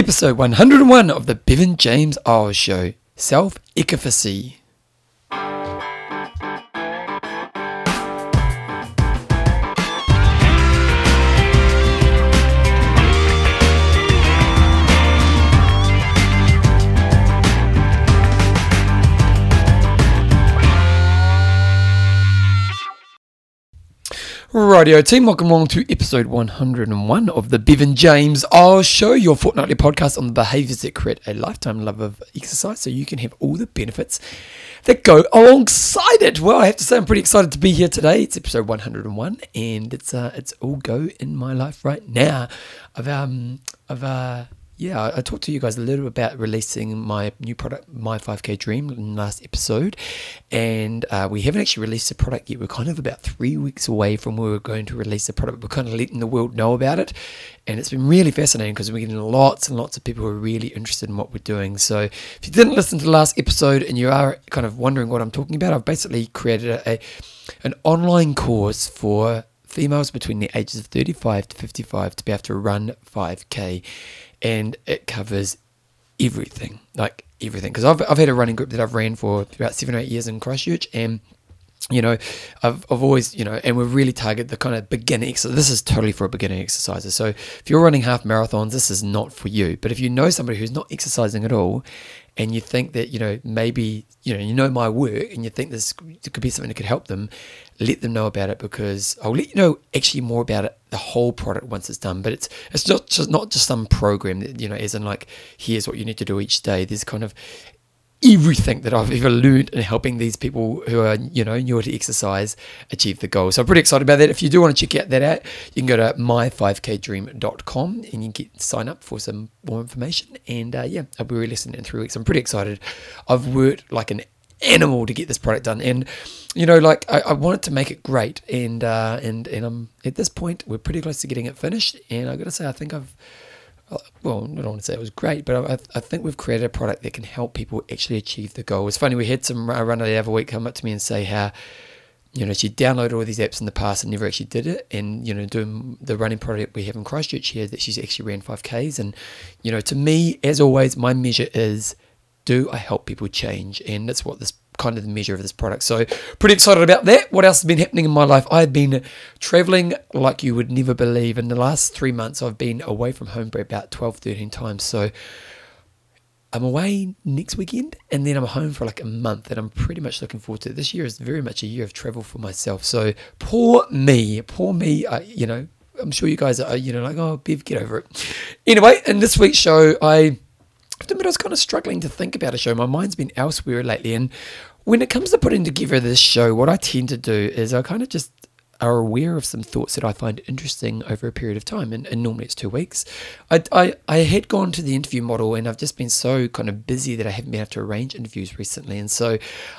episode 101 of the Bevan James Eyles Show Self Efficacy. Radio team, welcome along to episode 101 of the Bevan James Eyles Show, your fortnightly podcast on the behaviors that create a lifetime love of exercise so you can have all the benefits that go alongside it. Well, I have to say, I'm pretty excited to be here today. It's episode 101 and it's uh, it's all go in my life right now. I've, um, I've, uh, yeah, I talked to you guys a little bit about releasing my new product, My 5K Dream, in the last episode. And uh, we haven't actually released the product yet. We're kind of about three weeks away from where we're going to release the product. We're kind of letting the world know about it. And it's been really fascinating because we're getting lots and lots of people who are really interested in what we're doing. So if you didn't listen to the last episode and you are kind of wondering what I'm talking about, I've basically created a, a an online course for females between the ages of 35 to 55 to be able to run 5k and it covers everything, like everything. Because I've, I've had a running group that I've ran for about seven or eight years in Christchurch, and you know, I've, I've always, you know, and we really target the kind of beginner exercise. This is totally for a beginner exercises. So if you're running half marathons, this is not for you. But if you know somebody who's not exercising at all and you think that, you know, maybe, you know, you know my work and you think this could be something that could help them, let them know about it because I'll let you know actually more about it, the whole product once it's done. But it's it's not just not just some program that, you know, as in like, here's what you need to do each day. There's kind of everything that I've ever learned in helping these people who are, you know, newer to exercise achieve the goal. So I'm pretty excited about that. If you do want to check out that out, you can go to my5kdream.com and you can sign up for some more information. And uh, yeah, I'll be releasing it in three weeks. I'm pretty excited. I've worked like an animal to get this product done. And you know, like I, I wanted to make it great. And uh, and and I'm at this point, we're pretty close to getting it finished. And I got to say, I think I've well, I don't want to say it was great, but I, I think we've created a product that can help people actually achieve the goal. It's funny, we had some runner the other week come up to me and say how, you know, she downloaded all these apps in the past and never actually did it. And, you know, doing the running product we have in Christchurch here, that she's actually ran 5Ks. And, you know, to me, as always, my measure is do I help people change? And that's what this kind of the measure of this product. So pretty excited about that. What else has been happening in my life? I've been traveling like you would never believe. In the last three months, I've been away from home about 12, 13 times. So I'm away next weekend and then I'm home for like a month and I'm pretty much looking forward to it. This year is very much a year of travel for myself. So poor me, poor me, I, you know, I'm sure you guys are, you know, like, oh, Bev, get over it. Anyway, in this week's show, I I was kind of struggling to think about a show. My mind's been elsewhere lately, and when it comes to putting together this show, what I tend to do is I kind of just are aware of some thoughts that I find interesting over a period of time, and, and normally it's two weeks. I, I, I had gone to the interview model, and I've just been so kind of busy that I haven't been able to arrange interviews recently, and so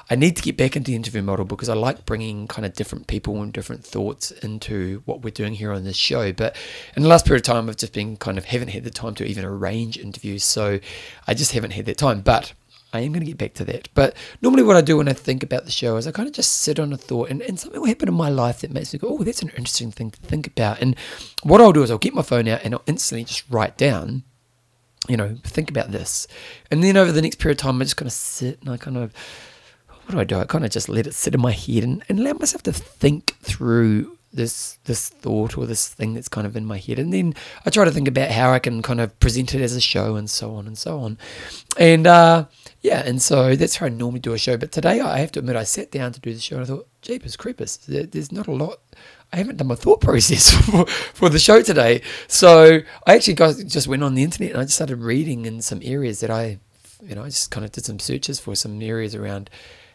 I need to get back into the interview model because I like bringing kind of different people and different thoughts into what we're doing here on this show. But in the last period of time, I've just been kind of haven't had the time to even arrange interviews, so I just haven't had that time. But I am going to get back to that. But normally, what I do when I think about the show is I kind of just sit on a thought, and, and something will happen in my life that makes me go, oh, that's an interesting thing to think about. And what I'll do is I'll get my phone out and I'll instantly just write down, you know, think about this. And then over the next period of time, I'm just kind of sit and I kind of, what do I do? I kind of just let it sit in my head and, and allow myself to think through this this thought or this thing that's kind of in my head and then I try to think about how I can kind of present it as a show and so on and so on and uh, yeah, and so that's how I normally do a show. But today I have to admit, I sat down to do the show and I thought, Jeepers Creepers, there's not a lot. I haven't done my thought process for, for the show today. So I actually got, just went on the internet and I just started reading in some areas that I, you know, I just kind of did some searches for some areas around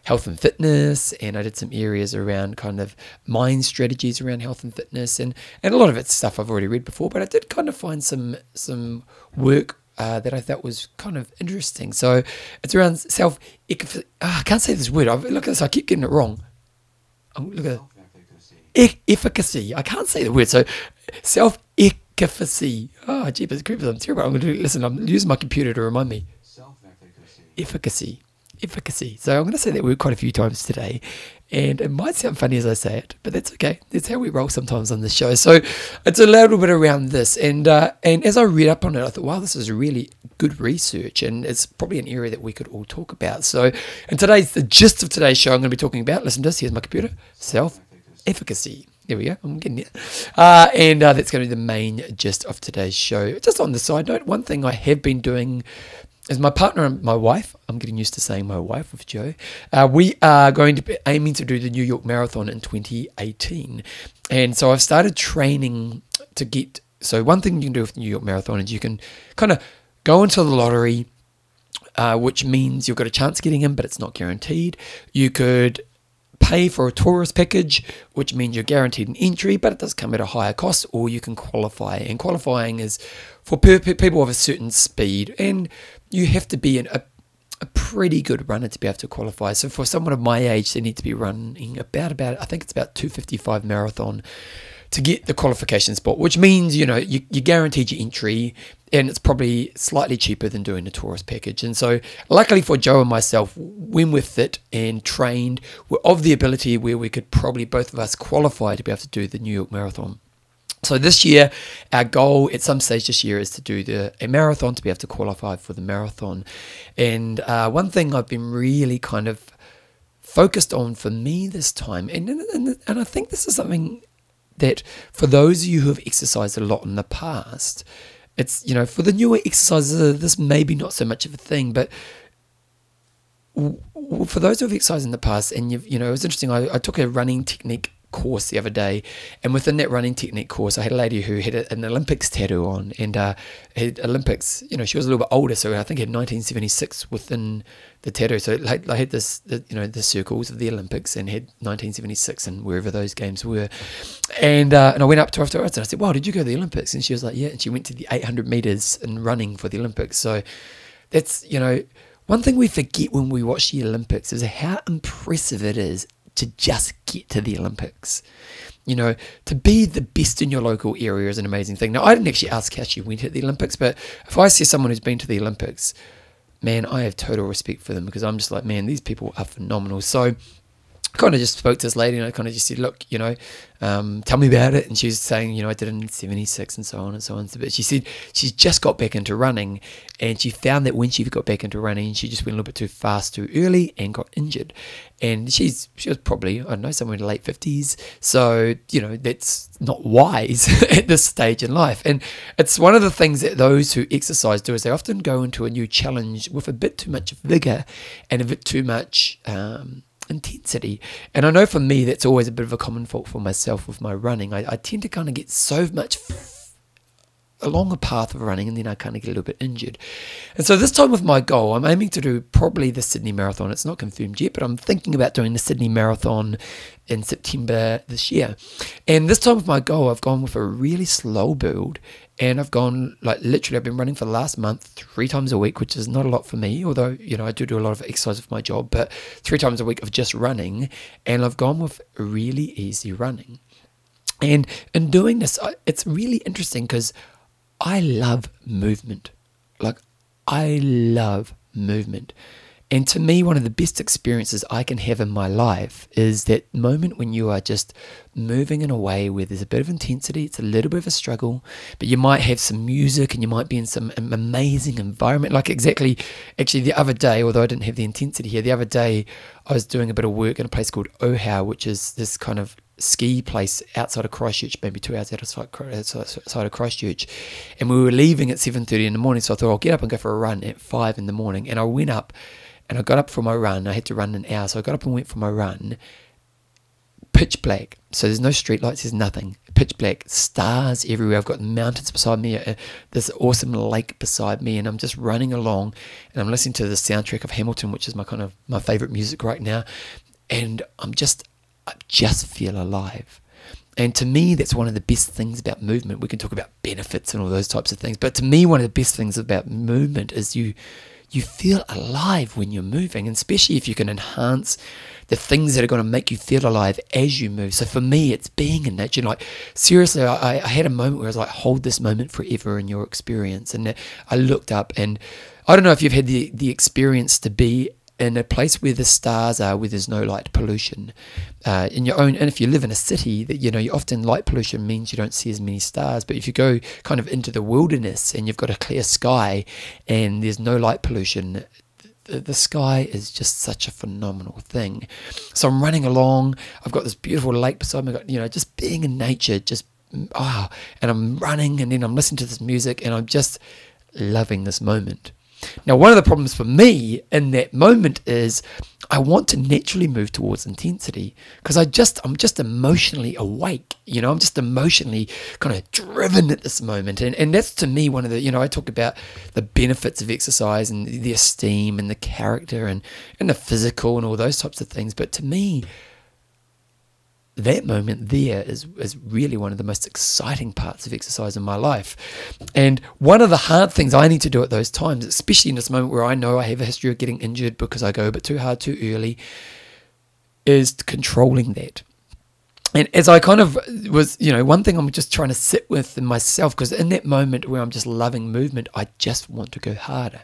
health and fitness and I did some areas around kind of mind strategies around health and fitness and, and a lot of it's stuff I've already read before, but I did kind of find some some work uh, that I thought was kind of interesting. So it's around self. Oh, I can't say this word. I've, look at this. I keep getting it wrong. Oh, look at e- efficacy. I can't say the word. So self efficacy. Oh, jeepers creepers. I'm terrible. I'm going to listen. I'm using my computer to remind me. Self efficacy. Efficacy. Efficacy. So I'm going to say that word quite a few times today. And it might sound funny as I say it, but that's okay. That's how we roll sometimes on the show. So it's a little bit around this. And uh, and as I read up on it, I thought, wow, this is really good research, and it's probably an area that we could all talk about. So, and today's the gist of today's show, I'm going to be talking about. Listen to this. Here's my computer. Self efficacy. There we go. I'm getting it. Uh, and uh, that's going to be the main gist of today's show. Just on the side note, one thing I have been doing is my partner and my wife. I'm getting used to saying my wife with Joe. Uh, we are going to be aiming to do the New York Marathon in 2018, and so I've started training to get. So one thing you can do with the New York Marathon is you can kind of go into the lottery. Uh, which means you've got a chance getting in, but it's not guaranteed. You could pay for a tourist package, which means you're guaranteed an entry, but it does come at a higher cost, or you can qualify. And qualifying is for people of a certain speed, and you have to be in a, a pretty good runner to be able to qualify. So for someone of my age, they need to be running about about I think it's about 255 marathon to get the qualification spot, which means you know you, you guaranteed your entry, and it's probably slightly cheaper than doing a tourist package. And so, luckily for Joe and myself, when with it and trained, we're of the ability where we could probably both of us qualify to be able to do the New York Marathon. So this year, our goal at some stage this year is to do the a marathon to be able to qualify for the marathon. And uh, one thing I've been really kind of focused on for me this time, and and, and I think this is something that for those of you who have exercised a lot in the past, it's you know for the newer exercises this may be not so much of a thing, but for those who have exercised in the past, and you've you know it was interesting. I, I took a running technique course the other day, and within that running technique course, I had a lady who had an Olympics tattoo on, and uh, had Olympics. You know, she was a little bit older, so I think had 1976 within the tattoo. So like, I had this, the, you know, the circles of the Olympics, and had 1976 and wherever those games were, and uh, and I went up to her afterwards, and I said, "Wow, did you go to the Olympics?" And she was like, "Yeah," and she went to the 800 meters and running for the Olympics. So that's you know. One thing we forget when we watch the Olympics is how impressive it is to just get to the Olympics. You know, to be the best in your local area is an amazing thing. Now, I didn't actually ask how she went at the Olympics, but if I see someone who's been to the Olympics, man, I have total respect for them because I'm just like, man, these people are phenomenal. So kind of just spoke to this lady and I kind of just said, look, you know, um, tell me about it. And she was saying, you know, I did it in 76 and so on and so on. But she said she's just got back into running and she found that when she got back into running, she just went a little bit too fast too early and got injured. And she's, she was probably, I don't know, somewhere in the late 50s. So, you know, that's not wise at this stage in life. And it's one of the things that those who exercise do is they often go into a new challenge with a bit too much vigor and a bit too much, um, intensity. And I know for me, that's always a bit of a common fault for myself with my running. I, I tend to kind of get so much f- along a path of running and then I kind of get a little bit injured. And so this time with my goal, I'm aiming to do probably the Sydney Marathon. It's not confirmed yet, but I'm thinking about doing the Sydney Marathon in September this year. And this time with my goal, I've gone with a really slow build and I've gone like literally I've been running for the last month three times a week, which is not a lot for me, although you know I do do a lot of exercise for my job, but three times a week of just running, and I've gone with really easy running. And in doing this, it's really interesting because I love movement. Like I love movement. And to me, one of the best experiences I can have in my life is that moment when you are just moving in a way where there's a bit of intensity, it's a little bit of a struggle, but you might have some music and you might be in some amazing environment. Like, exactly, actually, the other day, although I didn't have the intensity here, the other day I was doing a bit of work in a place called Ohau, which is this kind of ski place outside of Christchurch, maybe two hours outside of Christchurch, and we were leaving at seven thirty in the morning. So I thought I'll get up and go for a run at five in the morning, and I went up and I got up for my run. I had to run an hour, so I got up and went for my run. Pitch black, so there's no street lights, there's nothing. Pitch black, stars everywhere. I've got mountains beside me, uh, this awesome lake beside me, and I'm just running along, and I'm listening to the soundtrack of Hamilton, which is my kind of my favorite music right now, and I'm just, I just feel alive. And to me, that's one of the best things about movement. We can talk about benefits and all those types of things, but to me, one of the best things about movement is you you feel alive when you're moving, and especially if you can enhance the things that are going to make you feel alive as you move. So for me, it's being in nature. Like seriously, I, I had a moment where I was like, hold this moment forever in your experience, and uh, I looked up, and I don't know if you've had the the experience to be in a place where the stars are, where there's no light pollution, uh, in your own, and if you live in a city, that you know, you often light pollution means you don't see as many stars. But if you go kind of into the wilderness and you've got a clear sky and there's no light pollution, the, sky is just such a phenomenal thing. So I'm running along. I've got this beautiful lake beside me. Got, you know, just being in nature, just ah, oh, and I'm running, and then I'm listening to this music, and I'm just loving this moment. Now, one of the problems for me in that moment is I want to naturally move towards intensity because I just I'm just emotionally awake. You know, I'm just emotionally kind of driven at this moment, and and that's to me one of the you know I talk about the benefits of exercise and the esteem and the character and and the physical and all those types of things. But to me, that moment there is, is really one of the most exciting parts of exercise in my life. And one of the hard things I need to do at those times, especially in this moment where I know I have a history of getting injured because I go a bit too hard too early, is controlling that. And as I kind of was, you know, one thing I'm just trying to sit with in myself, because in that moment where I'm just loving movement, I just want to go harder.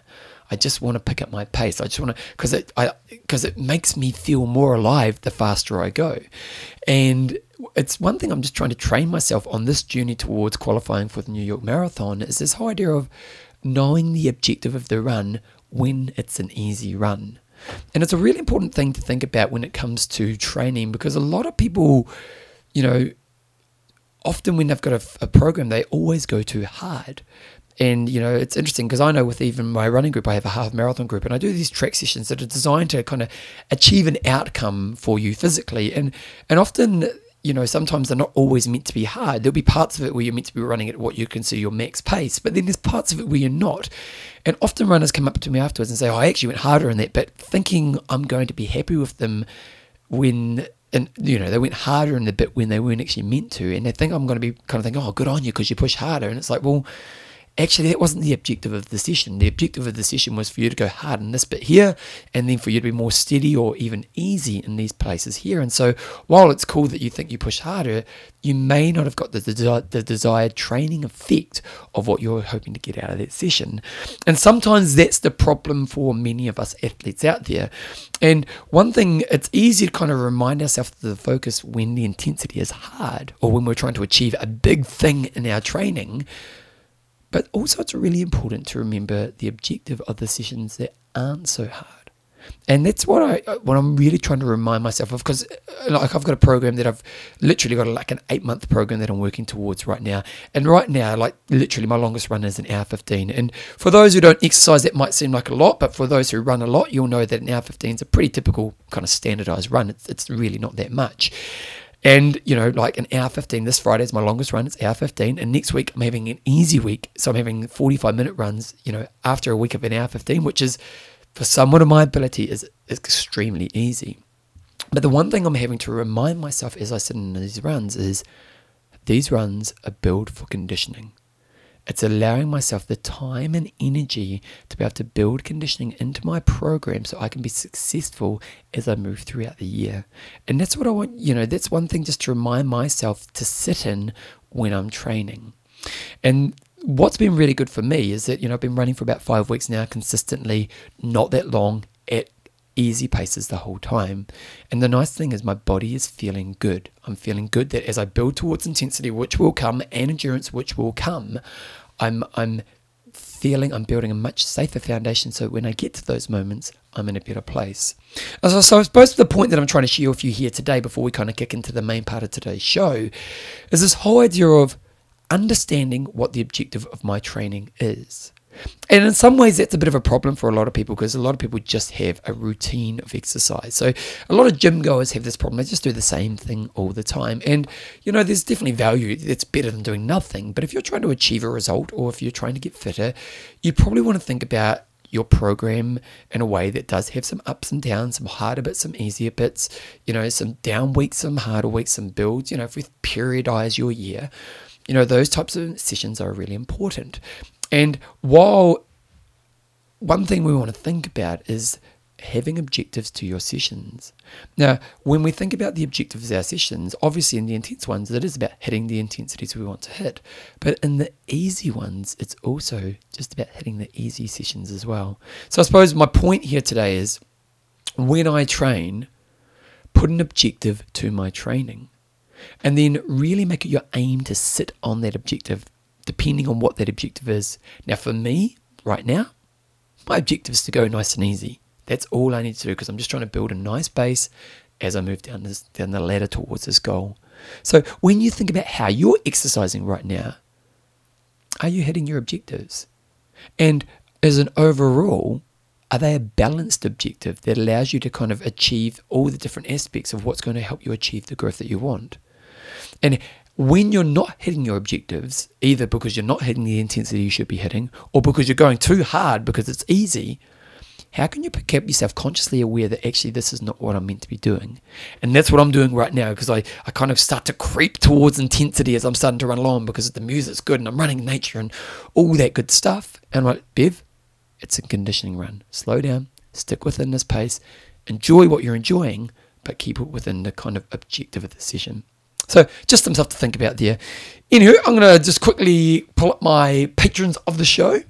I just want to pick up my pace. I just want to because it I because it makes me feel more alive the faster I go. And it's one thing I'm just trying to train myself on this journey towards qualifying for the New York Marathon is this whole idea of knowing the objective of the run when it's an easy run. And it's a really important thing to think about when it comes to training because a lot of people, you know, often when they've got a, a program, they always go too hard. And you know, it's interesting because I know with even my running group, I have a half marathon group, and I do these track sessions that are designed to kind of achieve an outcome for you physically. And and often, you know, sometimes they're not always meant to be hard. There'll be parts of it where you're meant to be running at what you consider your max pace, but then there's parts of it where you're not. And often runners come up to me afterwards and say, "Oh, I actually went harder in that," but thinking I'm going to be happy with them when and you know they went harder in the bit when they weren't actually meant to, and they think I'm going to be kind of thinking, "Oh, good on you because you push harder," and it's like, well actually that wasn't the objective of the session. The objective of the session was for you to go hard in this bit here and then for you to be more steady or even easy in these places here. And so while it's cool that you think you push harder, you may not have got the, the, the desired training effect of what you're hoping to get out of that session. And sometimes that's the problem for many of us athletes out there. And one thing, it's easy to kind of remind ourselves of the focus when the intensity is hard or when we're trying to achieve a big thing in our training but also, it's really important to remember the objective of the sessions that aren't so hard. And that's what I uh, what I'm really trying to remind myself of because uh, like I've got a program that I've literally got like an eight month program that I'm working towards right now. And right now, like literally my longest run is an hour 15. And for those who don't exercise, that might seem like a lot, but for those who run a lot, you'll know that an hour 15 is a pretty typical kind of standardized run. It's, it's really not that much. And, you know, like an hour 15, this Friday is my longest run, it's hour 15. And next week, I'm having an easy week. So I'm having 45 minute runs, you know, after a week of an hour 15, which is, for someone of my ability, is, is extremely easy. But the one thing I'm having to remind myself as I sit in these runs is these runs are built for conditioning. It's allowing myself the time and energy to be able to build conditioning into my program so I can be successful as I move throughout the year. And that's what I want, you know, that's one thing just to remind myself to sit in when I'm training. And what's been really good for me is that, you know, I've been running for about five weeks now consistently, not that long at easy paces the whole time. And the nice thing is, my body is feeling good. I'm feeling good that as I build towards intensity, which will come, and endurance, which will come, I'm, I'm feeling I'm building a much safer foundation so when I get to those moments, I'm in a better place. So, so I suppose the point that I'm trying to share with you here today, before we kind of kick into the main part of today's show, is this whole idea of understanding what the objective of my training is. And in some ways, that's a bit of a problem for a lot of people because a lot of people just have a routine of exercise. So a lot of gym goers have this problem. They just do the same thing all the time. And, you know, there's definitely value. It's better than doing nothing. But if you're trying to achieve a result or if you're trying to get fitter, you probably want to think about your program in a way that does have some ups and downs, some harder bits, some easier bits, you know, some down weeks, some harder weeks, some builds, you know, if we periodize your year, you know, those types of sessions are really important. And while one thing we want to think about is having objectives to your sessions. Now, when we think about the objectives of our sessions, obviously in the intense ones, it is about hitting the intensities we want to hit. But in the easy ones, it's also just about hitting the easy sessions as well. So I suppose my point here today is when I train, put an objective to my training. And then really make it your aim to sit on that objective, depending on what that objective is. Now, for me, right now, my objective is to go nice and easy. That's all I need to do because I'm just trying to build a nice base as I move down this down the ladder towards this goal. So when you think about how you're exercising right now, are you hitting your objectives? And as an overall, are they a balanced objective that allows you to kind of achieve all the different aspects of what's going to help you achieve the growth that you want? And when you're not hitting your objectives, either because you're not hitting the intensity you should be hitting, or because you're going too hard because it's easy, how can you keep yourself consciously aware that actually this is not what I'm meant to be doing? And that's what I'm doing right now because I, I kind of start to creep towards intensity as I'm starting to run along because the music's good and I'm running nature and all that good stuff. And I'm like, Bev, it's a conditioning run. Slow down, stick within this pace, enjoy what you're enjoying, but keep it within the kind of objective of the session. So just some stuff to think about there. Anywho, I'm going to just quickly pull up my patrons of the show.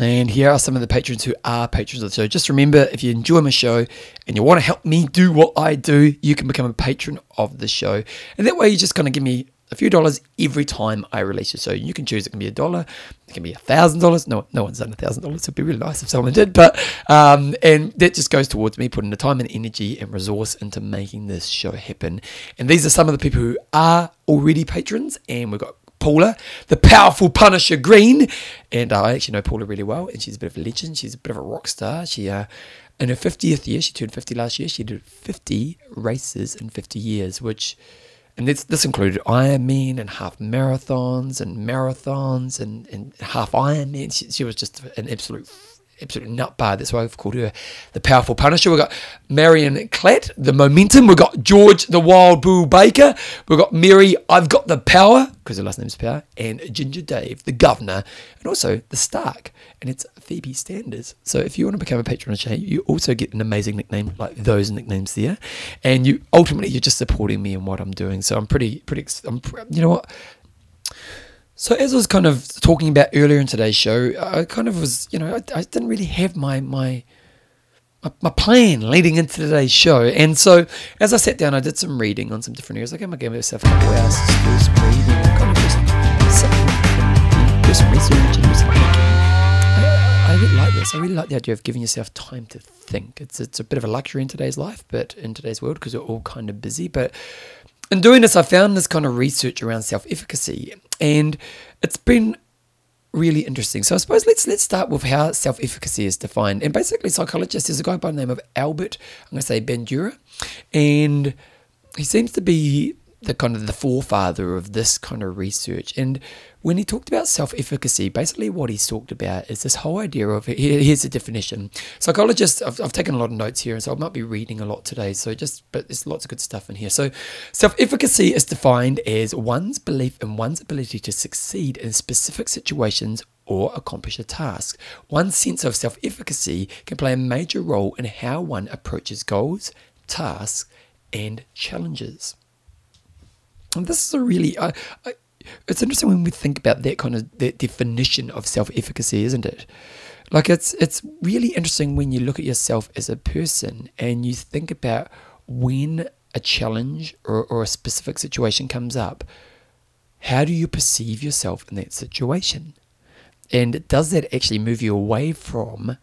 And here are some of the patrons who are patrons of the show. Just remember, if you enjoy my show and you want to help me do what I do, you can become a patron of the show. And that way, you're just going to give me a few dollars every time I release it. So you can choose it can be a dollar, it can be a thousand dollars. No, no one's done a thousand dollars. It'd be really nice if someone did, but um, and that just goes towards me putting the time and energy and resource into making this show happen. And these are some of the people who are already patrons, and we've got Paula, the powerful Punisher Green, and I actually know Paula really well, and she's a bit of a legend. She's a bit of a rock star. She uh, in her 50th year, she turned 50 last year. She did 50 races in 50 years, which and this this included Ironman and half marathons and marathons and, and half Ironman. She, she was just an absolute absolute nut bar. That's why I've called her the powerful punisher. We've got Marion Clatt, the momentum. We've got George, the wild bull baker. We've got Mary, I've got the power, because her last name's Power. And Ginger Dave, the governor. And also the Stark. And it's Phoebe Standers. So if you want to become a patron of Shay, you also get an amazing nickname like those nicknames there. And you ultimately, you're just supporting me in what I'm doing. So I'm pretty, pretty, I'm, you know what? So as I was kind of talking about earlier in today's show, I kind of was, you know, I, I didn't really have my, my my plan leading into today's show. And so as I sat down, I did some reading on some different areas. Like, I'm going to give myself a couple hours to do some reading kind of just really like. The idea of giving yourself time to think. It's it's a bit of a luxury in today's life, but in today's world, because we're all kind of busy. But in doing this, I found this kind of research around self-efficacy and it's been really interesting. So I suppose let's let's start with how self-efficacy is defined. And basically, psychologist is a guy by the name of Albert. I'm going to say Bandura, and he seems to be the kind of the forefather of this kind of research. And when he talked about self-efficacy, basically what he's talked about is this whole idea of here's the definition. Psychologists, I've, I've taken a lot of notes here, and so I might be reading a lot today. So just, but there's lots of good stuff in here. So self-efficacy is defined as one's belief in one's ability to succeed in specific situations or accomplish a task. One's sense of self efficacy can play a major role in how one approaches goals, tasks, and challenges. And this is a really, it's interesting when we think about that kind of that definition of self-efficacy, isn't it? Like it's it's really interesting when you look at yourself as a person and you think about when a challenge or, or a specific situation comes up, how do you perceive yourself in that situation? And does that actually move you away from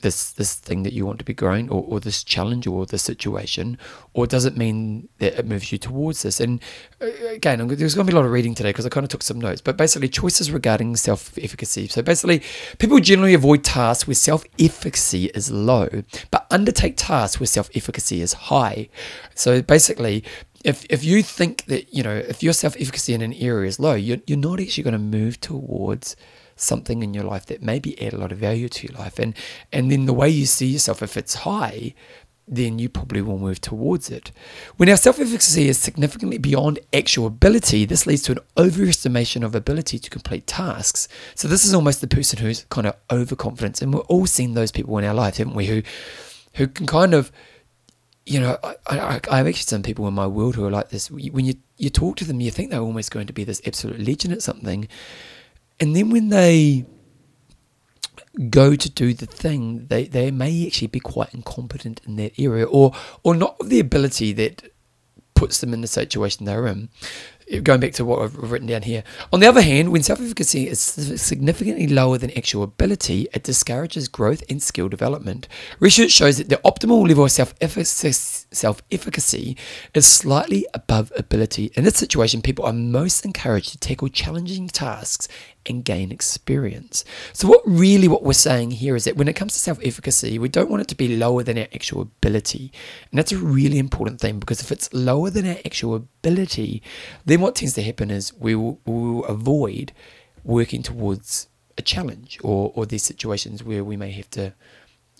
this this thing that you want to be growing or, or this challenge or this situation or does it mean that it moves you towards this? And uh, again there's going to be a lot of reading today because i kind of took some notes but basically choices regarding self-efficacy. So basically people generally avoid tasks where self-efficacy is low but undertake tasks where self-efficacy is high. So basically if, if you think that you know if your self-efficacy in an area is low you're, you're not actually going to move towards something in your life that maybe add a lot of value to your life. And and then the way you see yourself, if it's high, then you probably will move towards it. When our self efficacy is significantly beyond actual ability, this leads to an overestimation of ability to complete tasks. So, this is almost the person who's kind of overconfident. And we've all seen those people in our life, haven't we, who, who can kind of, you know, I, I, I have actually some people in my world who are like this. When you, you talk to them, you think they're almost going to be this absolute legend at something. And then when they go to do the thing, they, they may actually be quite incompetent in that area or, or not the ability that puts them in the situation they're in going back to what I've written down here. On the other hand, when self efficacy is significantly lower than actual ability, it discourages growth and skill development. Research shows that the optimal level of self efficacy is slightly above ability. In this situation, people are most encouraged to tackle challenging tasks and gain experience. So what really what we're saying here is that when it comes to self-efficacy, we don't want it to be lower than our actual ability. And that's a really important thing because if it's lower than our actual ability, then what tends to happen is we will, we will avoid working towards a challenge or, or these situations where we may have to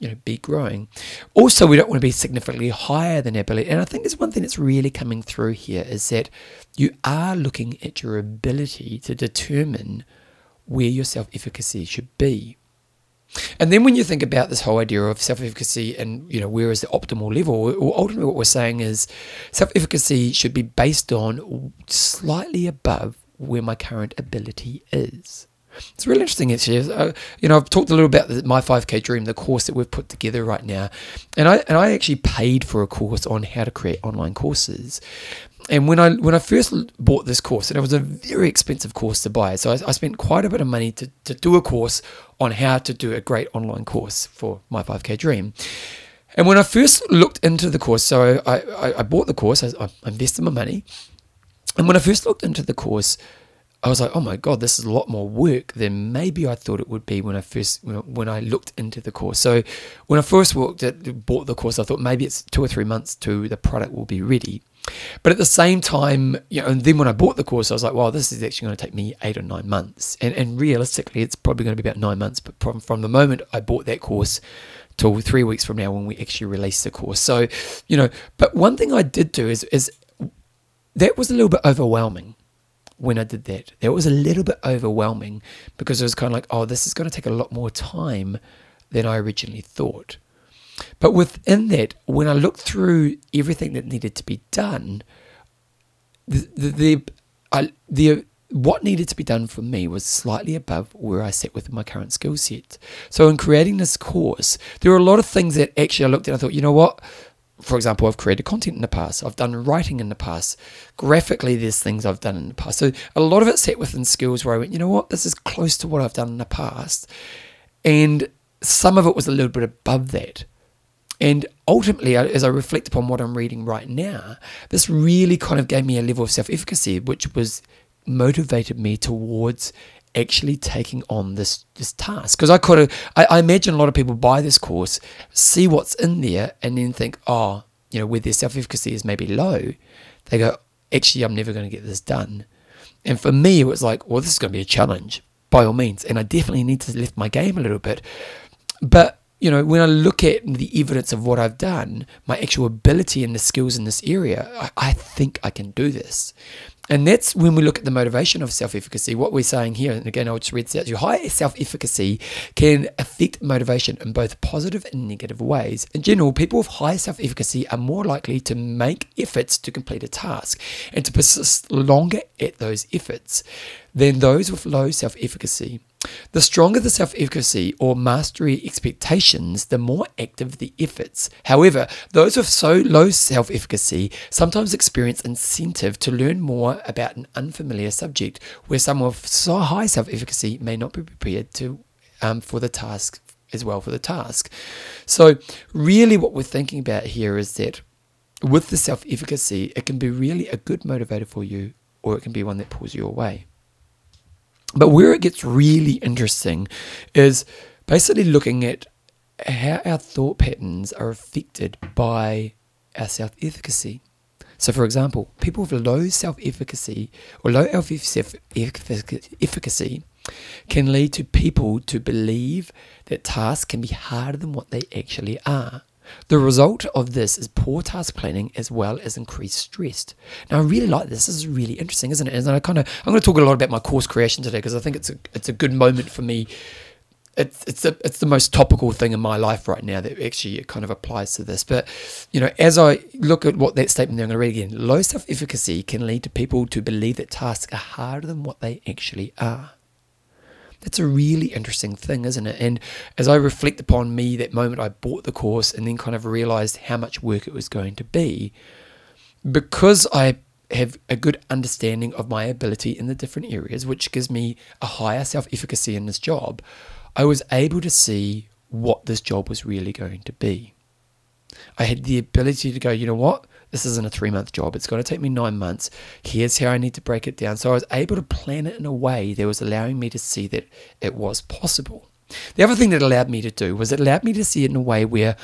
you know, be growing. Also, we don't want to be significantly higher than our ability. And I think there's one thing that's really coming through here is that you are looking at your ability to determine where your self efficacy should be. And then when you think about this whole idea of self efficacy and, you know, where is the optimal level, ultimately what we're saying is self efficacy should be based on slightly above where my current ability is. It's really interesting, actually. Uh, you know, I've talked a little about the, my 5K Dream, the course that we've put together right now, and I and I actually paid for a course on how to create online courses. And when I when I first bought this course, and it was a very expensive course to buy, so I, I spent quite a bit of money to, to do a course on how to do a great online course for my 5K Dream. And when I first looked into the course, so I, I, I bought the course, I, I invested my money, and when I first looked into the course, I was like, oh my god, this is a lot more work than maybe I thought it would be when I first when I looked into the course. So when I first walked at, bought the course, I thought maybe it's two or three months to the product will be ready. But at the same time, you know, and then when I bought the course, I was like, well, this is actually going to take me eight or nine months. And, and realistically, it's probably going to be about nine months. But from, from the moment I bought that course till three weeks from now when we actually release the course. So, you know, but one thing I did do is, is that was a little bit overwhelming when I did that. That was a little bit overwhelming because it was kind of like, oh, this is going to take a lot more time than I originally thought. But within that, when I looked through everything that needed to be done, the the, the, I, the what needed to be done for me was slightly above where I sat with my current skill set. So in creating this course, there were a lot of things that actually I looked at and I thought, you know what? for example, I've created content in the past, I've done writing in the past, graphically, there's things I've done in the past. So a lot of it sat within skills where I went, you know what, this is close to what I've done in the past. And some of it was a little bit above that. And ultimately, as I reflect upon what I'm reading right now, this really kind of gave me a level of self efficacy, which was motivated me towards actually taking on this this task. Because I could have I, I, imagine a lot of people buy this course see what's in there and then think oh you know where their self-efficacy is maybe low they go actually I'm never going to get this done. And for me it was like well this is going to be a challenge by all means and I definitely need to lift my game a little bit. But you know when I look at the evidence of what I've done my actual ability and the skills in this area I, I think I can do this and that's when we look at the motivation of self efficacy. What we're saying here, and again, I'll just read this out to you high self efficacy can affect motivation in both positive and negative ways. In general, people with high self efficacy are more likely to make efforts to complete a task and to persist longer at those efforts than those with low self efficacy. The stronger the self efficacy or mastery expectations, the more active the efforts. However, those with so low self efficacy sometimes experience incentive to learn more about an unfamiliar subject, where someone with so high self efficacy may not be prepared to um, for the task as well for the task. So, really, what we're thinking about here is that with the self efficacy, it can be really a good motivator for you, or it can be one that pulls you away. But where it gets really interesting is basically looking at how our thought patterns are affected by our self efficacy. So, for example, people with low self efficacy or low self efficacy can lead to people to believe that tasks can be harder than what they actually are. The result of this is poor task planning as well as increased stress. Now, I really like this. This is really interesting, isn't it? And I kind of I'm going to talk a lot about my course creation today because I think it's a it's a good moment for me. It's it's a, it's the most topical thing in my life right now that actually it kind of applies to this. But you know, as I look at what that statement there, I'm going to read again. Low self efficacy can lead to people to believe that tasks are harder than what they actually are. That's a really interesting thing, isn't it? And as I reflect upon me, that moment I bought the course and then kind of realized how much work it was going to be, because I have a good understanding of my ability in the different areas, which gives me a higher self efficacy in this job, I was able to see what this job was really going to be. I had the ability to go, you know what? This isn't a three month job. It's going to take me nine months. Here's how I need to break it down. So I was able to plan it in a way that was allowing me to see that it was possible. The other thing that allowed me to do was it allowed me to see it in a way where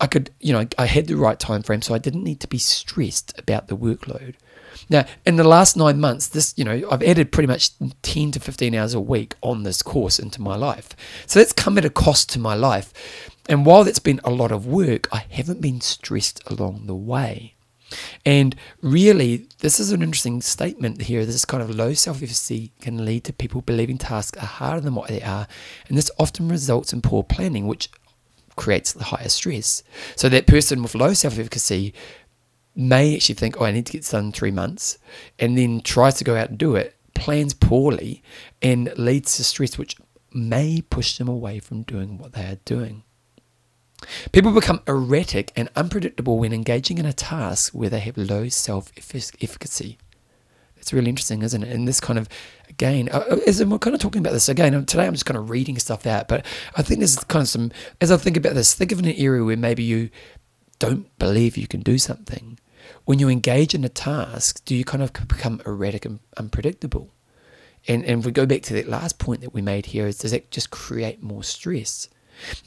I could, you know, I had the right time frame, so I didn't need to be stressed about the workload. Now, in the last nine months, this, you know, I've added pretty much 10 to 15 hours a week on this course into my life. So that's come at a cost to my life. And while that's been a lot of work, I haven't been stressed along the way. And really, this is an interesting statement here. This kind of low self efficacy can lead to people believing tasks are harder than what they are. And this often results in poor planning, which creates the higher stress. So that person with low self efficacy may actually think, oh, I need to get this done in three months, and then tries to go out and do it, plans poorly, and leads to stress, which may push them away from doing what they are doing. People become erratic and unpredictable when engaging in a task where they have low self efficacy. It's really interesting, isn't it? And this kind of, again, uh, uh, as we're kind of talking about this again, today I'm just kind of reading stuff out, but I think there's kind of some, as I think about this, think of an area where maybe you don't believe you can do something. When you engage in a task, do you kind of become erratic and unpredictable? And, and if we go back to that last point that we made here, is does that just create more stress?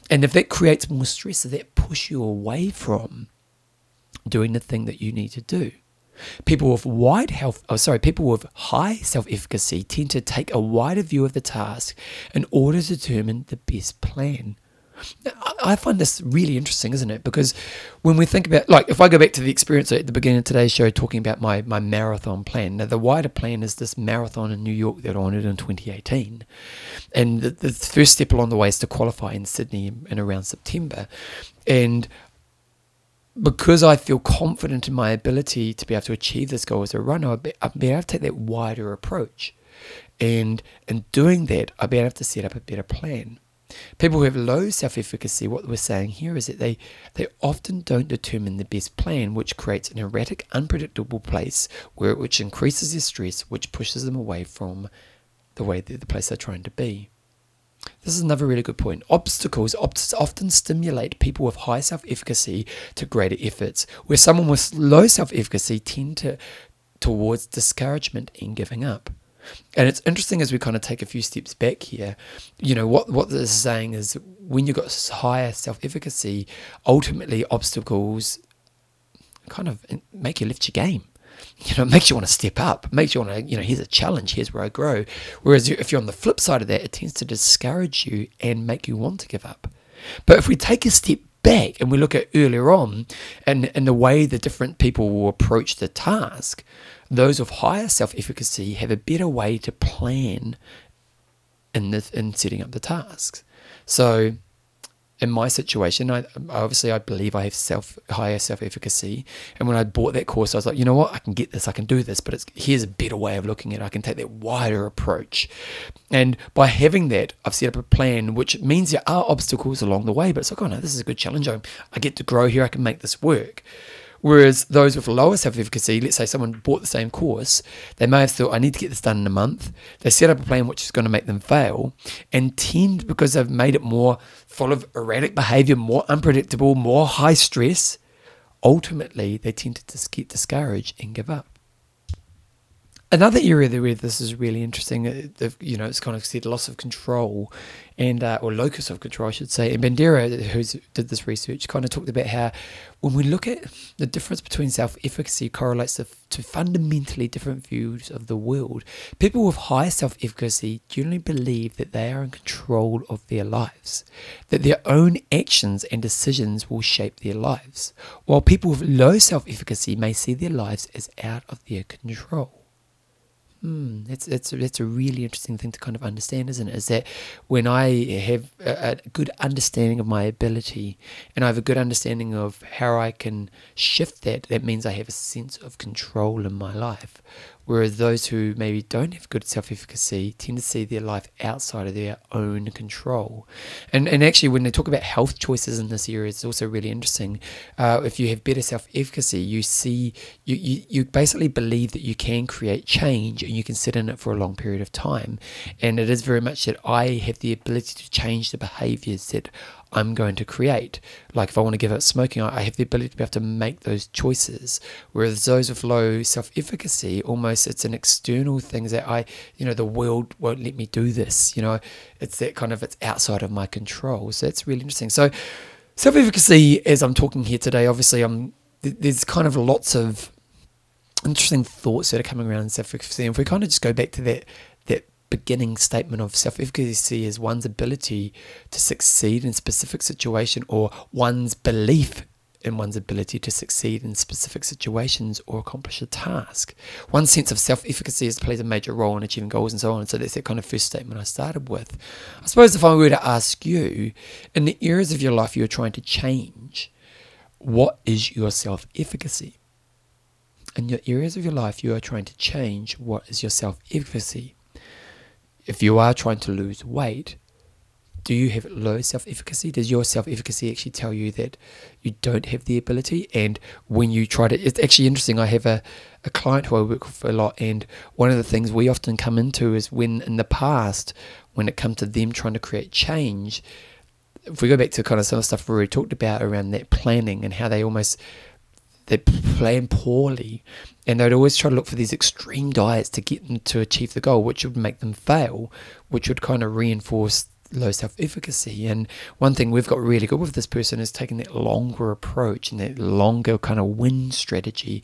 And if that creates more stress, that push you away from doing the thing that you need to do? People with wide health, oh sorry, people with high self-efficacy tend to take a wider view of the task in order to determine the best plan. I find this really interesting, isn't it? Because when we think about, like, if I go back to the experience at the beginning of today's show, talking about my, my marathon plan. Now, the wider plan is this marathon in New York that I wanted in 2018. And the, the first step along the way is to qualify in Sydney in, in around September. And because I feel confident in my ability to be able to achieve this goal as a runner, I've been, I've able to take that wider approach. And in doing that, I've been able to set up a better plan. People who have low self efficacy, what we're saying here is that they, they often don't determine the best plan, which creates an erratic, unpredictable place where which increases their stress, which pushes them away from the way the place they're trying to be. This is another really good point. Obstacles often stimulate people with high self efficacy to greater efforts, where someone with low self efficacy tend to towards discouragement and giving up. And it's interesting as we kind of take a few steps back here. You know, what, what this is saying is when you've got higher self efficacy, ultimately obstacles kind of make you lift your game you know, it makes you want to step up, makes you want to, you know, here's a challenge, here's where I grow. Whereas if you're on the flip side of that, it tends to discourage you and make you want to give up. But if we take a step back and we look at earlier on and, and the way the different people will approach the task, those of higher self efficacy have a better way to plan in, the, in setting up the tasks. So in my situation, I obviously I believe I have self higher self efficacy, and when I bought that course, I was like, you know what, I can get this, I can do this, but it's here's a better way of looking at it. I can take that wider approach, and by having that, I've set up a plan, which means there are obstacles along the way, but it's like, oh no, this is a good challenge. I, I get to grow here. I can make this work. Whereas those with lower self efficacy, let's say someone bought the same course, they may have thought, I need to get this done in a month. They set up a plan which is going to make them fail and tend, because they've made it more full of erratic behavior, more unpredictable, more high stress, ultimately they tend to just get discouraged and give up. Another area where this is really interesting, uh, you know, it's kind of said loss of control and uh, or locus of control, I should say. And Bandura, who did this research, kind of talked about how when we look at the difference between self-efficacy correlates to, to fundamentally different views of the world. People with high self-efficacy generally believe that they are in control of their lives, that their own actions and decisions will shape their lives, while people with low self-efficacy may see their lives as out of their control. Hmm, that's that's that's a really interesting thing to kind of understand, isn't it? Is that when I have a, a, good understanding of my ability and I have a good understanding of how I can shift that, that means I have a sense of control in my life. Whereas those who maybe don't have good self efficacy tend to see their life outside of their own control. And, and actually, when they talk about health choices in this area, it's also really interesting. Uh, if you have better self efficacy, you see, you, you, you basically believe that you can create change and you can sit in it for a long period of time. And it is very much that I have the ability to change the behaviors that I'm going to create. Like if I want to give up smoking, I have the ability to be able to make those choices. Whereas those with low self-efficacy, almost it's an external thing that I, you know, the world won't let me do this. You know, it's that kind of it's outside of my control. So it's really interesting. So self-efficacy, as I'm talking here today, obviously I'm there's kind of lots of interesting thoughts that are coming around self-efficacy. And if we kind of just go back to that beginning statement of self efficacy is one's ability to succeed in specific situation or one's belief in one's ability to succeed in specific situations or accomplish a task. One sense of self efficacy plays a major role in achieving goals and so on. So that's that kind of first statement I started with. I suppose if I were to ask you, in the areas of your life you're trying to change, what is your self efficacy? In your areas of your life you are trying to change, what is your self efficacy? If you are trying to lose weight, do you have low self efficacy? Does your self efficacy actually tell you that you don't have the ability? And when you try to, it's actually interesting. I have a, a client who I work with a lot, and one of the things we often come into is when in the past, when it comes to them trying to create change, if we go back to kind of some of the stuff we already talked about around that planning and how they almost they plan poorly. And they'd always try to look for these extreme diets to get them to achieve the goal which would make them fail which would kind of reinforce low self-efficacy. And one thing we've got really good with this person is taking that longer approach and that longer kind of win strategy.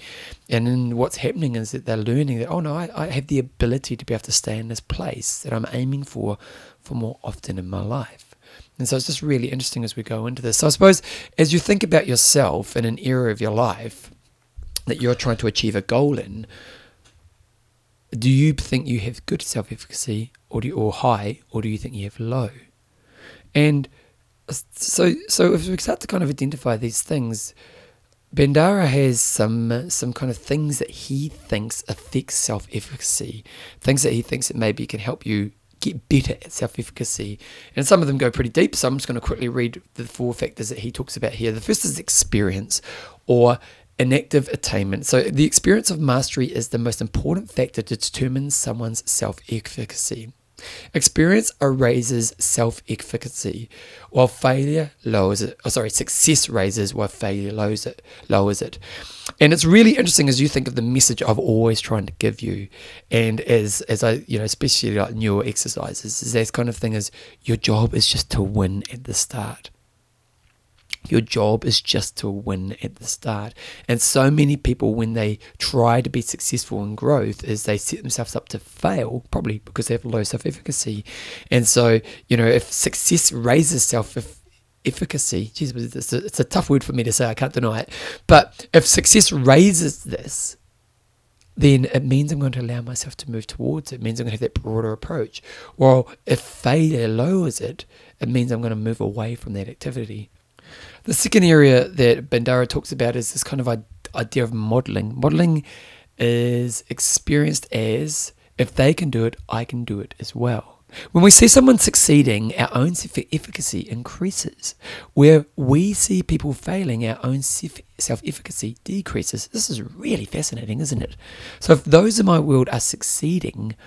And then what's happening is that they're learning that oh no I, I have the ability to be able to stay in this place that i'm aiming for for more often in my life and so it's just really interesting as we go into this. So I suppose as you think about yourself in an area of your life that you're trying to achieve a goal in, do you think you have good self efficacy or do you, or high, or do you think you have low? And so so if we start to kind of identify these things, Bandura has some some kind of things that he thinks affects self efficacy, things that he thinks that maybe can help you get better at self efficacy. And some of them go pretty deep. So I'm just going to quickly read the four factors that he talks about here. The first is experience or enactive attainment. So the experience of mastery is the most important factor to determine someone's self efficacy. Experience raises self efficacy, while failure lowers it. Oh, sorry, success raises while failure lowers it. Lowers it. And it's really interesting as you think of the message I've always trying to give you, and as as I you know, especially like newer exercises, is that kind of thing is your job is just to win at the start. Your job is just to win at the start. And so many people, when they try to be successful in growth, is they set themselves up to fail, probably because they have low self efficacy. And so, you know, if success raises self efficacy, geez, it's a, it's a tough word for me to say, I can't deny it. But if success raises this, then it means I'm going to allow myself to move towards it. It means I'm going to have that broader approach. Well, if failure lowers it, it means I'm going to move away from that activity. The second area that Bandura talks about is this kind of idea of modeling. Modeling is experienced as if they can do it, I can do it as well. When we see someone succeeding, our own self efficacy increases. Where we see people failing, our own self efficacy decreases. This is really fascinating, isn't it? So, if those in my world are succeeding,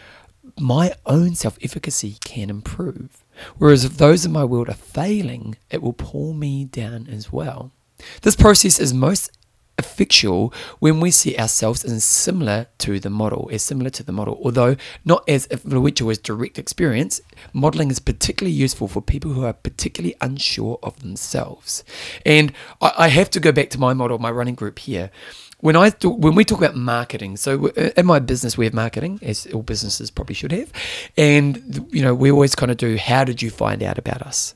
my own self efficacy can improve. Whereas if those in my world are failing, it will pull me down as well. This process is most effectual when we see ourselves as similar to the model, as similar to the model. Although not as influential as direct experience, modeling is particularly useful for people who are particularly unsure of themselves. And I, I have to go back to my model, my running group here when I th- when we talk about marketing, so uh, in my business we have marketing, as all businesses probably should have, and you know we always kind of do. How did you find out about us?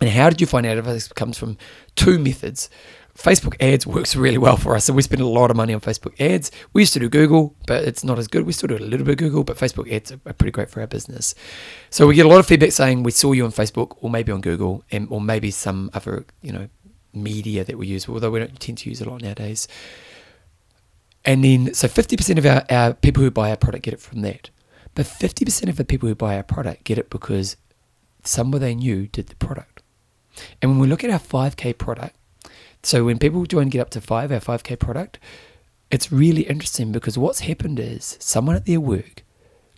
And how did you find out about us comes from two methods. Facebook ads works really well for us, so we spend a lot of money on Facebook ads. We used to do Google, but it's not as good. We still do a little bit of Google, but Facebook ads are pretty great for our business. So we get a lot of feedback saying we saw you on Facebook, or maybe on Google, and or maybe some other you know media that we use, although we don't tend to use a lot nowadays And then, so 50% of our, our people who buy our product get it from that. But 50% of the people who buy our product get it because someone they knew did the product. And when we look at our 5K product, so when people join Get Up to 5, our 5K product, it's really interesting because what's happened is someone at their work,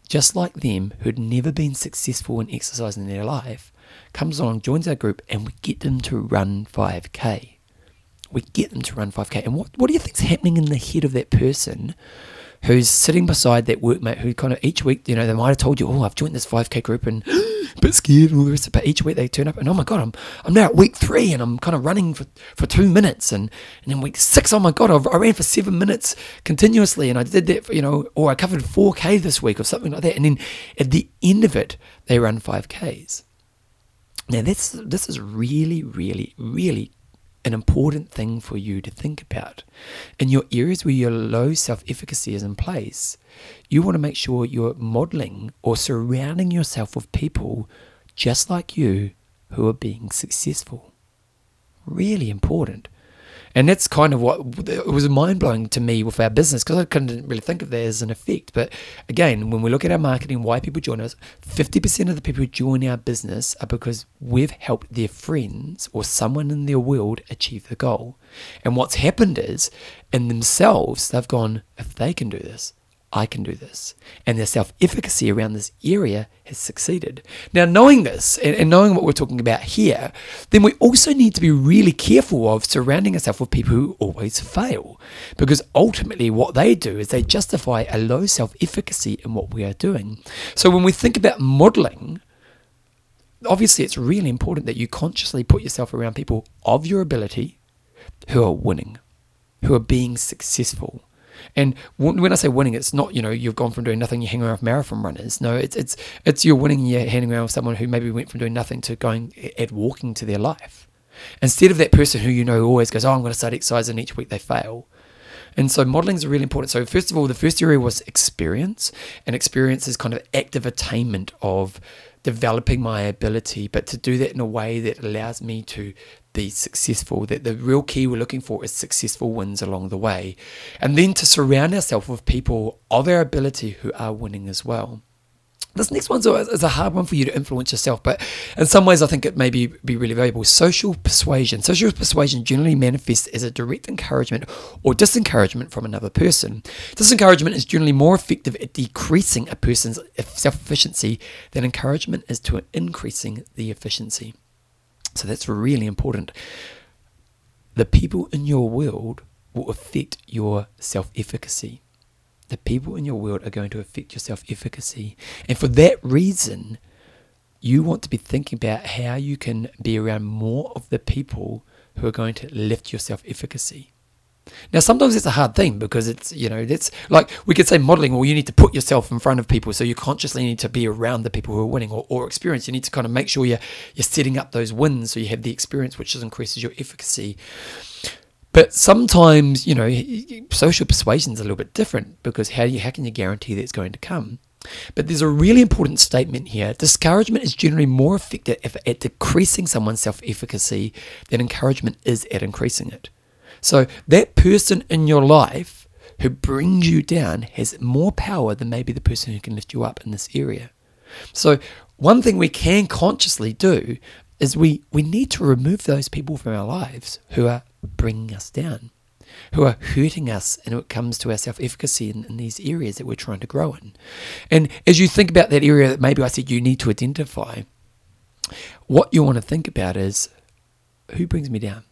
just like them, who'd never been successful in exercise in their life, comes along, joins our group, and we get them to run 5K. We get them to run 5K. And what, what do you think's happening in the head of that person who's sitting beside that workmate who kind of each week, you know, they might have told you, oh, I've joined this 5K group and a bit scared and all the rest of it. But each week they turn up and, oh my God, I'm, I'm now at week three and I'm kind of running for, for two minutes. And, and then week six, oh my God, I've, I ran for seven minutes continuously and I did that, for, you know, or I covered 4K this week or something like that. And then at the end of it, they run 5Ks. Now, this, this is really, really, really an important thing for you to think about. In your areas where your low self efficacy is in place, you want to make sure you're modeling or surrounding yourself with people just like you who are being successful. Really important. And that's kind of what it was mind blowing to me with our business because I couldn't really think of that as an effect. But again, when we look at our marketing, why people join us, 50% of the people who join our business are because we've helped their friends or someone in their world achieve the goal. And what's happened is, in themselves, they've gone, if they can do this, I can do this. And their self efficacy around this area has succeeded. Now, knowing this and, and, knowing what we're talking about here, then we also need to be really careful of surrounding ourselves with people who always fail. Because ultimately, what they do is they justify a low self efficacy in what we are doing. So, when we think about modeling, obviously it's really important that you consciously put yourself around people of your ability who are winning, who are being successful and when I say winning, it's not you know you've gone from doing nothing, you're hanging around with marathon runners. No, it's it's it's you're winning. You're hanging around with someone who maybe went from doing nothing to going at walking to their life. Instead of that person who you know always goes, oh, I'm going to start exercising, each week they fail. And so modeling is really important. So first of all, the first area was experience, and experience is kind of active attainment of developing my ability, but to do that in a way that allows me to be successful. That the real key we're looking for is successful wins along the way. And then to surround ourselves with people of our ability who are winning as well. This next one is a hard one for you to influence yourself, but in some ways I think it may be, be really valuable. Social persuasion. Social persuasion generally manifests as a direct encouragement or disencouragement from another person. Disencouragement is generally more effective at decreasing a person's self efficiency than encouragement is to increasing the efficiency. So that's really important. The people in your world will affect your self efficacy. The people in your world are going to affect your self efficacy. And for that reason, you want to be thinking about how you can be around more of the people who are going to lift your self efficacy. Now, sometimes it's a hard thing because it's, you know, that's like we could say modeling, well, you need to put yourself in front of people. So you consciously need to be around the people who are winning or, or experience. You need to kind of make sure you're, you're setting up those wins so you have the experience, which increases your efficacy. But sometimes, you know, social persuasion is a little bit different because how, you, how can you guarantee that it's going to come? But there's a really important statement here. Discouragement is generally more effective at decreasing someone's self efficacy than encouragement is at increasing it. So that person in your life who brings you down has more power than maybe the person who can lift you up in this area. So one thing we can consciously do is we, we need to remove those people from our lives who are bringing us down, who are hurting us and it comes to our self efficacy in, in these areas that we're trying to grow in. And as you think about that area that maybe I said you need to identify, what you want to think about is who brings me down?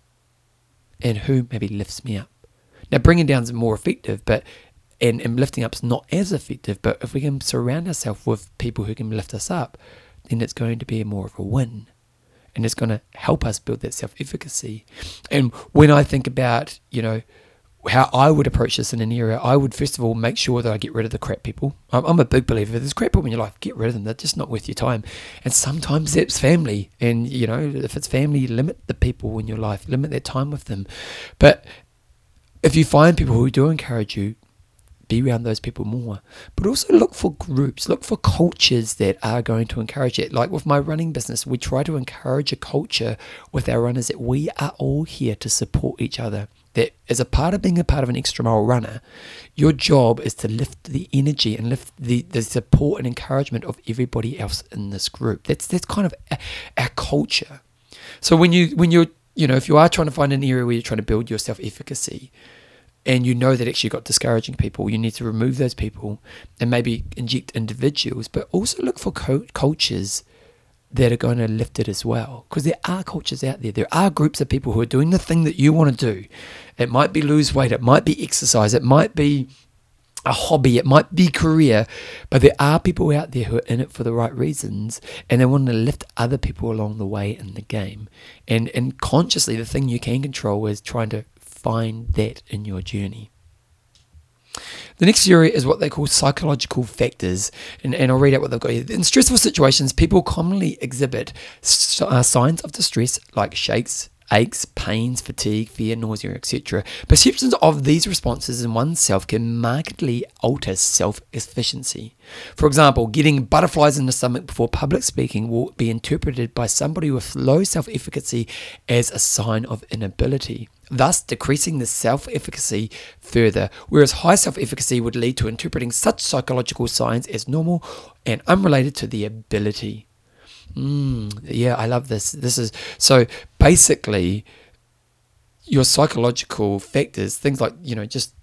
And who maybe lifts me up. Now, bringing down is more effective, but and, and lifting up is not as effective. But if we can surround ourselves with people who can lift us up, then it's going to be more of a win, and it's going to help us build that self efficacy. And when I think about you know how I would approach this in an area, I would first of all make sure that I get rid of the crap people. I'm, I'm, a big believer. There's crap people in your life, get rid of them. They're just not worth your time. And sometimes that's family. And, you know, if it's family, limit the people in your life, limit their time with them. But if you find people who do encourage you, be around those people more. But also look for groups, look for cultures that are going to encourage it. Like with my running business, we try to encourage a culture with our runners that we are all here to support each other that as a part of being a part of an extra mile runner, your job is to lift the energy and lift the, the support and encouragement of everybody else in this group. That's that's kind of our, culture. So when you when you're you know if you are trying to find an area where you're trying to build your self efficacy, and you know that actually got discouraging people, you need to remove those people and maybe inject individuals, but also look for co- coaches that are going to lift it as well. Because there are cultures out there. There are groups of people who are doing the thing that you want to do. It might be lose weight, it might be exercise, it might be a hobby, it might be career, but there are people out there who are in it for the right reasons and they want to lift other people along the way in the game. And and consciously the thing you can control is trying to find that in your journey. The next area is what they call psychological factors, and, and I'll read out what they've got here. In stressful situations, people commonly exhibit uh, signs of distress like shakes, aches, pains, fatigue, fear, nausea, etc. Perceptions of these responses in oneself can markedly alter self efficacy. For example, getting butterflies in the stomach before public speaking will be interpreted by somebody with low self efficacy as a sign of inability thus decreasing the self efficacy further, whereas high self efficacy would lead to interpreting such psychological signs as normal and unrelated to the ability. Mm, yeah, I love this. This is so basically your psychological factors, things like, you know, just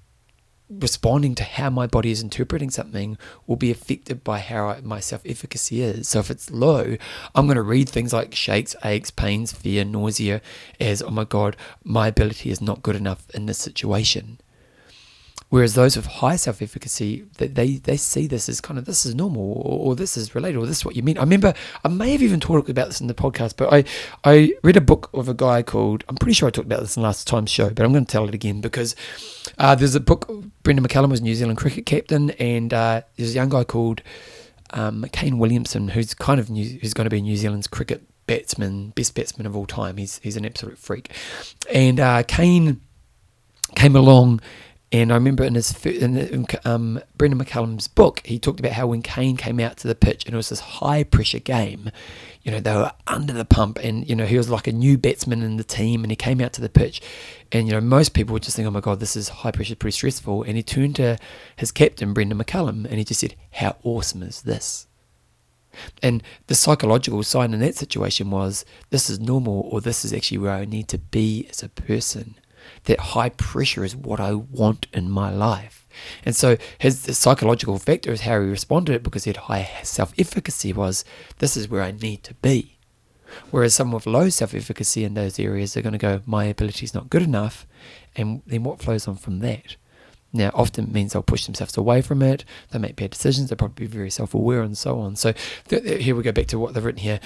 responding to how my body is interpreting something will be affected by how I, my self efficacy is. So if it's low, I'm going to read things like shakes, aches, pains, fear, nausea as, oh my God, my ability is not good enough in this situation. Whereas those with high self efficacy, they, they see this as kind of this is normal or, or, this is related or this is what you mean. I remember I may have even talked about this in the podcast, but I, I read a book of a guy called, I'm pretty sure I talked about this in last time's show, but I'm going to tell it again because uh, there's a book, Brendon McCullum was New Zealand cricket captain, and uh, there's a young guy called um, Kane Williamson who's kind of new, who's going to be New Zealand's cricket batsman, best batsman of all time. He's, he's an absolute freak. And uh, Kane came along and I remember in his in um, Brendon McCullum's book, he talked about how when Kane came out to the pitch and it was this high pressure game, you know, they were under the pump and, you know, he was like a new batsman in the team and he came out to the pitch and, you know, most people would just think, oh my God, this is high pressure, pretty stressful. And he turned to his captain, Brendon McCullum, and he just said, how awesome is this? And the psychological sign in that situation was this is normal or this is actually where I need to be as a person that high pressure is what I want in my life. And so his psychological factor is how he responded it because he had high self efficacy was this is where I need to be. Whereas someone with low self efficacy in those areas are going to go, my ability is not good enough. And then what flows on from that? Now, often means they'll push themselves away from it. They make bad decisions. They'll probably be very self aware and so on. So, th- th- here we go back to what they've written here.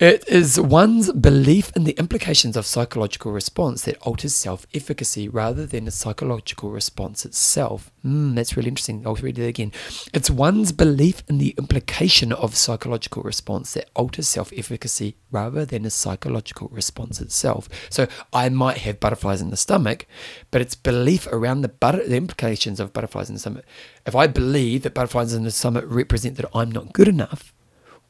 It is one's belief in the implications of psychological response that alters self efficacy rather than the psychological response itself. Mm, that's really interesting. I'll read it again. It's one's belief in the implication of psychological response that alters self efficacy rather than the psychological response itself. So I might have butterflies in the stomach, but it's belief around the, butter, the implications of butterflies in the stomach. If I believe that butterflies in the stomach represent that I'm not good enough,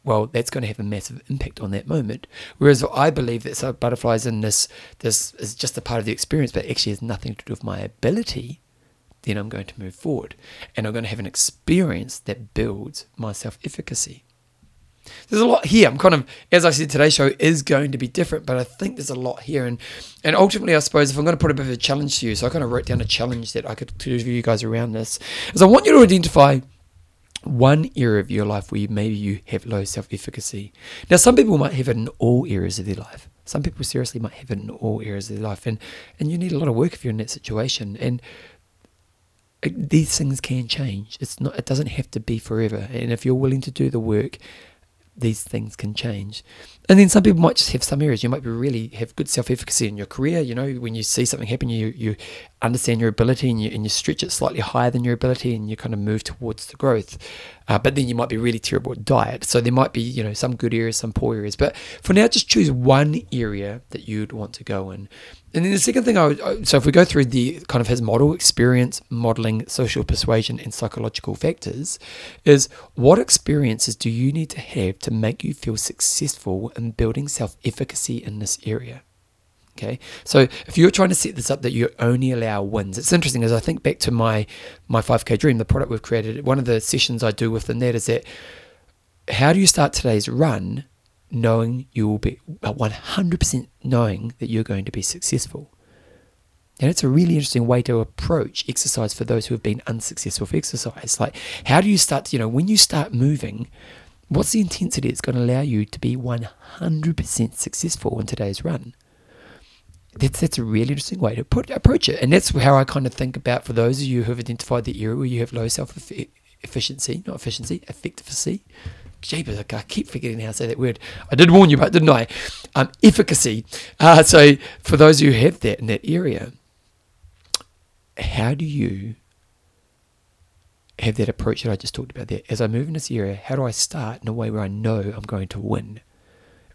well, that's going to have a massive impact on that moment. Whereas I believe that so butterflies in this this is just a part of the experience, but actually has nothing to do with my ability. Then I'm going to move forward, and I'm going to have an experience that builds my self efficacy. There's a lot here. I'm kind of, as I said, today's show is going to be different, but I think there's a lot here, and and ultimately, I suppose if I'm going to put a bit of a challenge to you, so I kind of wrote down a challenge that I could do for you guys around this, is I want you to identify one area of your life where you, maybe you have low self efficacy. Now, some people might have it in all areas of their life. Some people seriously might have it in all areas of their life, and, and you need a lot of work if you're in that situation. And uh, these things can change. It's not. It doesn't have to be forever. And if you're willing to do the work, these things can change. And then some people might just have some areas. You might be really have good self efficacy in your career. You know, when you see something happen, you you understand your ability and you and you stretch it slightly higher than your ability, and you kind of move towards the growth. Uh, but then you might be really terrible at diet. So there might be you know some good areas, some poor areas. But for now, just choose one area that you'd want to go in. And then the second thing I would, so if we go through the kind of his model experience, modeling, social persuasion, and psychological factors, is what experiences do you need to have to make you feel successful in building self efficacy in this area? Okay, so if you're trying to set this up that you only allow wins, it's interesting as I think back to my my 5K dream, the product we've created. One of the sessions I do within that is that how do you start today's run knowing you will be uh, 100% knowing that you're going to be successful? And it's a really interesting way to approach exercise for those who have been unsuccessful for exercise. Like, how do you start, to, you know, when you start moving, what's the intensity that's going to allow you to be 100% successful in today's run? That's, that's a really interesting way to put approach it. And that's how I kind of think about for those of you who have identified the area where you have low self efficiency, not efficiency, effectiveness. Jeepers, I keep forgetting how to say that word. I did warn you about, didn't I? Um, efficacy. Uh, so for those who have that in that area, how do you have that approach that I just talked about there? As I move in this area, how do I start in a way where I know I'm going to win?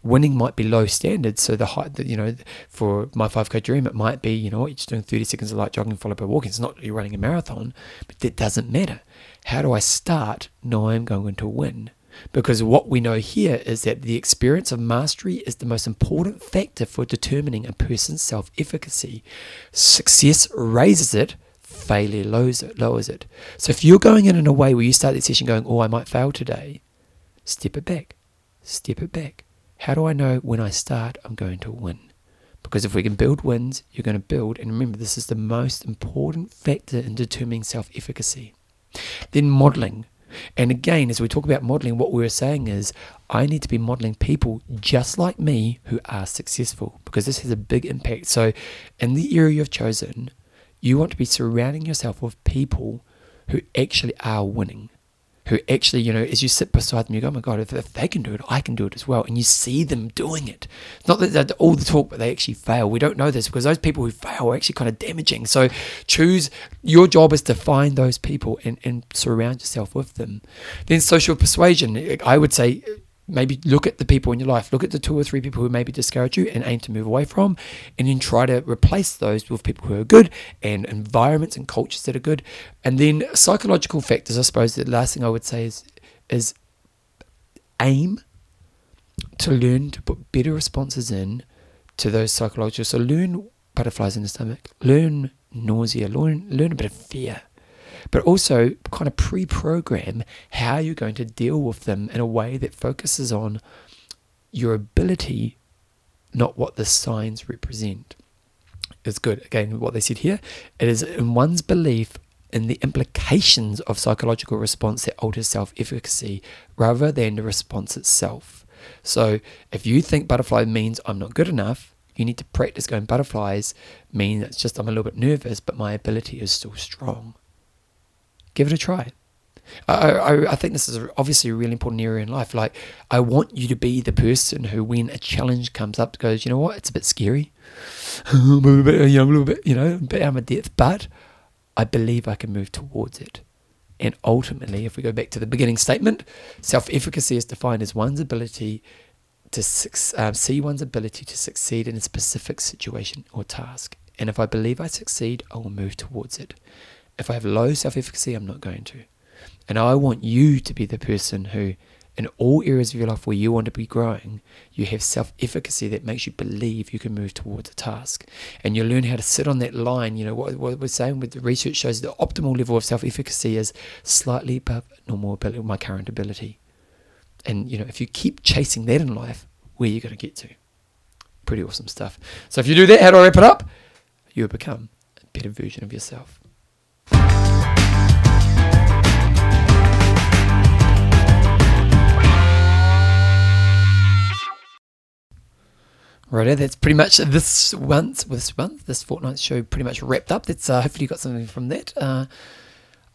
Winning might be low standards, so the height that you know for my 5k dream, it might be you know you're just doing 30 seconds of light jogging followed by walking. It's not you're running a marathon, but that doesn't matter. How do I start knowing I'm going to win? Because what we know here is that the experience of mastery is the most important factor for determining a person's self efficacy. Success raises it, failure lowers it, lowers it. So if you're going in in a way where you start the session going, oh, I might fail today, step it back. Step it back. How do I know when I start I'm going to win? Because if we can build wins, you're going to build. And remember, this is the most important factor in determining self efficacy. Then modeling. And again, as we talk about modeling, what we're saying is I need to be modeling people just like me who are successful because this has a big impact. So, in the area you've chosen, you want to be surrounding yourself with people who actually are winning who actually, you know, as you sit beside them, you go, oh my God, if, if they can do it, I can do it as well. And you see them doing it. Not that all the talk, but they actually fail. We don't know this because those people who fail are actually kind of damaging. So choose, your job is to find those people and, and surround yourself with them. Then social persuasion, I would say maybe look at the people in your life, look at the two or three people who maybe discourage you and aim to move away from, and then try to replace those with people who are good and environments and cultures that are good. And then psychological factors, I suppose the last thing I would say is is aim to learn to put better responses in to those psychological. So learn butterflies in the stomach, learn nausea, learn learn a bit of fear but also kind of pre program how you're going to deal with them in a way that focuses on your ability, not what the signs represent. It's good. Again, what they said here it is in one's belief in the implications of psychological response that alters self efficacy rather than the response itself. So if you think butterfly means I'm not good enough, you need to practice going butterflies mean it's just I'm a little bit nervous, but my ability is still strong give it a try. I, I, I think this is obviously a really important area in life. Like, I want you to be the person who, when a challenge comes up, goes, you know what, it's a bit scary, I'm a little bit, you know, a little bit, you know, a bit out of my depth, but I believe I can move towards it. And ultimately, if we go back to the beginning statement, self efficacy is defined as one's ability to um, see one's ability to succeed in a specific situation or task. And if I believe I succeed, I will move towards it. If I have low self efficacy, I'm not going to. And I want you to be the person who, in all areas of your life where you want to be growing, you have self efficacy that makes you believe you can move towards a task. And you learn how to sit on that line. You know, what, what we're saying with the research shows the optimal level of self efficacy is slightly above normal ability, my current ability. And, you know, if you keep chasing that in life, where are you going to get to? Pretty awesome stuff. So if you do that, how do I wrap it up? You become a better version of yourself. Righto, that's pretty much this once this month, this fortnight's show pretty much wrapped up. That's uh, hopefully you got something from that. Uh,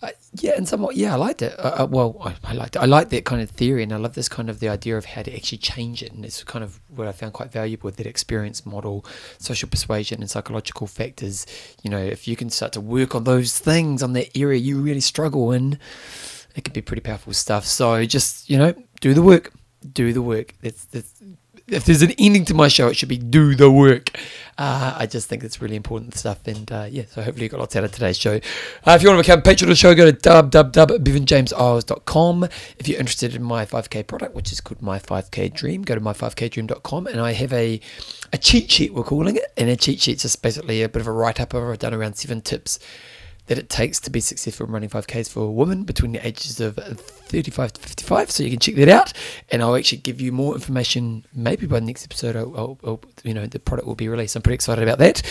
uh, yeah, and somewhat, yeah, I liked it. Uh, uh, well, I, I, liked it. I like that kind of theory, and I love this kind of the idea of how to actually change it. And it's kind of what I found quite valuable with that experience model, social persuasion, and psychological factors. You know, if you can start to work on those things on that area you really struggle in, it could be pretty powerful stuff. So just you know, do the work, do the work. That's that's if there's an ending to my show, it should be do the work. Uh, I just think it's really important stuff. And uh, yeah, so hopefully you got lots out of today's show. Uh, if you want to become a patron of the show, go to www.bevanjameseyles.com. If you're interested in my 5K product, which is called My 5K Dream, go to my5kdream.com. And I have a, a cheat sheet, we're calling it. And a cheat sheet's just basically a bit of a write up of I've done around seven tips that it takes to be successful in running 5Ks for a woman between the ages of 35 to 55. So you can check that out, and I'll actually give you more information. Maybe by the next episode, I'll, I'll, I'll, you know, the product will be released. I'm pretty excited about that.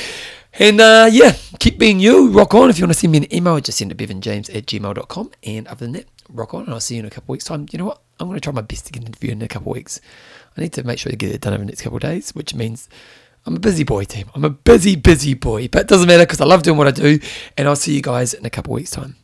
And uh, yeah, keep being you. Rock on. If you want to send me an email, just send it to bevanjames at gmail.com. And other than that, rock on, and I'll see you in a couple of weeks' time. You know what? I'm going to try my best to get an interview in a couple of weeks. I need to make sure to get it done over the next couple of days, which means I'm a busy boy, team. I'm a busy, busy boy, but it doesn't matter because I love doing what I do. And I'll see you guys in a couple weeks' time.